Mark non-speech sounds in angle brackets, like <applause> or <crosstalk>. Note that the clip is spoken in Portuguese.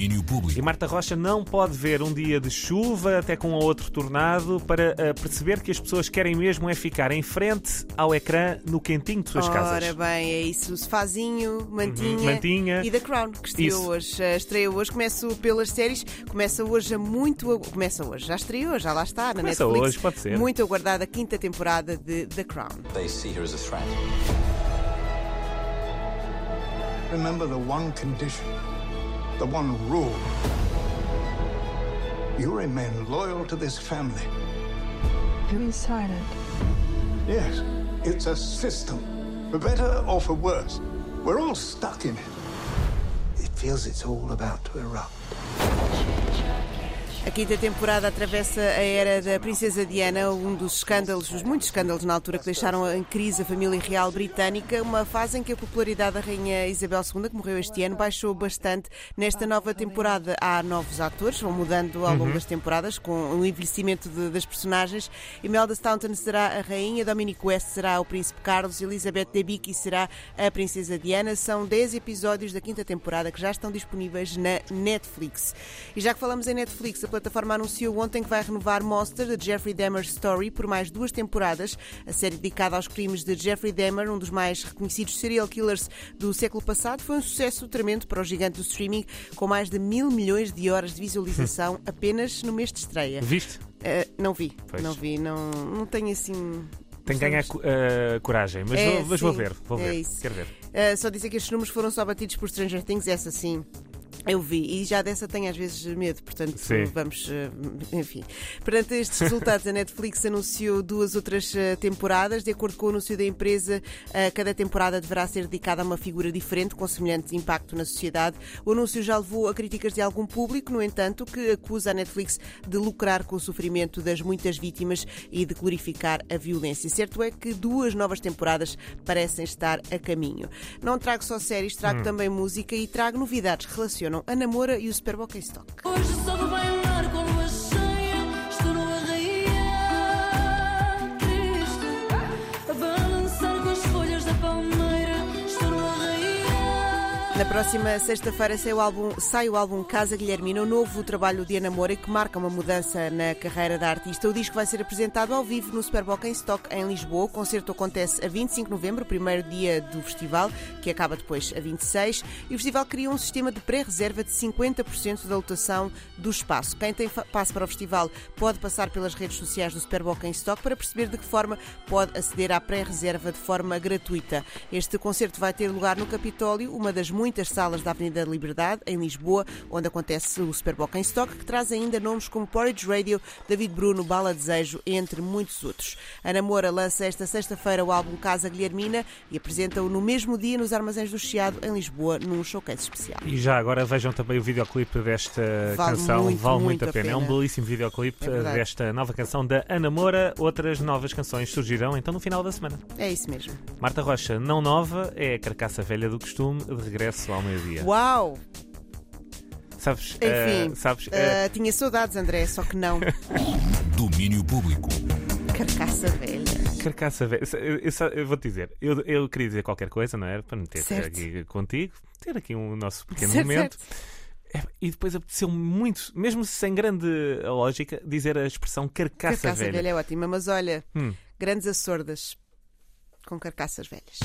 Domínio público. E Marta Rocha não pode ver um dia de chuva, até com outro tornado, para uh, perceber que as pessoas querem mesmo é ficar em frente ao ecrã no quentinho de suas Ora casas. Ora bem, é isso. O sofazinho, mantinha, Uhum, mantinha. e The Crown, que estreou Isso. hoje. Uh, Estreia hoje, começo pelas séries. Começa hoje a muito. a- Começa hoje, já estreou, já lá está, na Começa Netflix. hoje, pode ser. Muito aguardada a quinta temporada de The Crown. They see her as a threat. Remember the one condition, the one rule. You remain loyal to this family. Who is silent? Yes, it's a system. For better or for worse, we're all stuck in it. It feels it's all about to erupt. A quinta temporada atravessa a era da Princesa Diana, um dos escândalos, os muitos escândalos na altura que deixaram em crise a família real britânica, uma fase em que a popularidade da Rainha Isabel II, que morreu este ano, baixou bastante. Nesta nova temporada há novos atores, vão mudando ao longo das temporadas, com o envelhecimento de- das personagens. Imelda Staunton será a Rainha, Dominic West será o Príncipe Carlos, Elizabeth Debicki será a Princesa Diana. São 10 episódios da quinta temporada que já estão disponíveis na Netflix. E já que falamos em Netflix, plataforma anunciou ontem que vai renovar Monster, de Jeffrey Dahmer's Story, por mais duas temporadas. A série dedicada aos crimes de Jeffrey Dahmer, um dos mais reconhecidos serial killers do século passado, foi um sucesso tremendo para o gigante do streaming, com mais de mil milhões de horas de visualização apenas no mês de estreia. Viste? Eh, não vi, Pois. não vi, não, não tenho assim. Tem que ganhar uh, coragem, mas, É, vou, mas vou ver, vou é ver. isso. Quero ver. Uh, só dizer que estes números foram só batidos por Stranger Things, essa sim. Eu vi, e já dessa tenho às vezes medo, portanto Sim. vamos, uh, enfim. Perante estes resultados, a Netflix anunciou duas outras uh, temporadas. De acordo com o anúncio da empresa, uh, cada temporada deverá ser dedicada a uma figura diferente, com semelhante impacto na sociedade. O anúncio já levou a críticas de algum público, no entanto, que acusa a Netflix de lucrar com o sofrimento das muitas vítimas e de glorificar a violência. Certo é que duas novas temporadas parecem estar a caminho. Não trago só séries, trago também música e trago novidades que relacionam a Namora e o Super Bowl Stock. Na próxima sexta-feira sai o álbum, sai o álbum Casa Guilhermina, o novo trabalho de Ana Moura que marca uma mudança na carreira da artista. O disco vai ser apresentado ao vivo no Super Bowl em Stock em Lisboa. O concerto acontece a 25 de novembro, primeiro dia do festival, que acaba depois a 26. E o festival cria um sistema de pré-reserva de 50% da lotação do espaço. Quem tem passe para o festival pode passar pelas redes sociais do Super Bowl em Stock para perceber de que forma pode aceder à pré-reserva de forma gratuita. Este concerto vai ter lugar no Capitólio, uma das muitas salas da Avenida da Liberdade, em Lisboa, onde acontece o Super Bowl em Stock, que traz ainda nomes como Porridge Radio, David Bruno, Bala Desejo, entre muitos outros. Ana Moura lança esta sexta-feira o álbum Casa Guilhermina e apresenta-o no mesmo dia nos Armazéns do Chiado, em Lisboa, num showcase especial. E já agora vejam também o videoclipe desta Vale canção, muito, vale muito muito a a pena. É um pena. belíssimo videoclipe É desta nova canção da Ana Moura. Outras novas canções surgirão então no final da semana. É isso mesmo. Marta Rocha, não nova, é a carcaça velha do costume, de regresso ao meio-dia. Uau! Sabes? Enfim, eh, sabes? ah, eh, tinha saudades, André, só que não. <laughs> Domínio público. Carcaça velha. Carcaça velha. Eu, eu eu vou-te dizer, eu, eu queria dizer qualquer coisa, não era? Para me ter Certo. aqui contigo, ter aqui um nosso pequeno Certo, momento. É, E depois apeteceu muito, mesmo sem grande lógica, dizer a expressão carcaça, Carcaça velha. velha é ótima, mas olha, Hum. grandes açordas com carcaças velhas.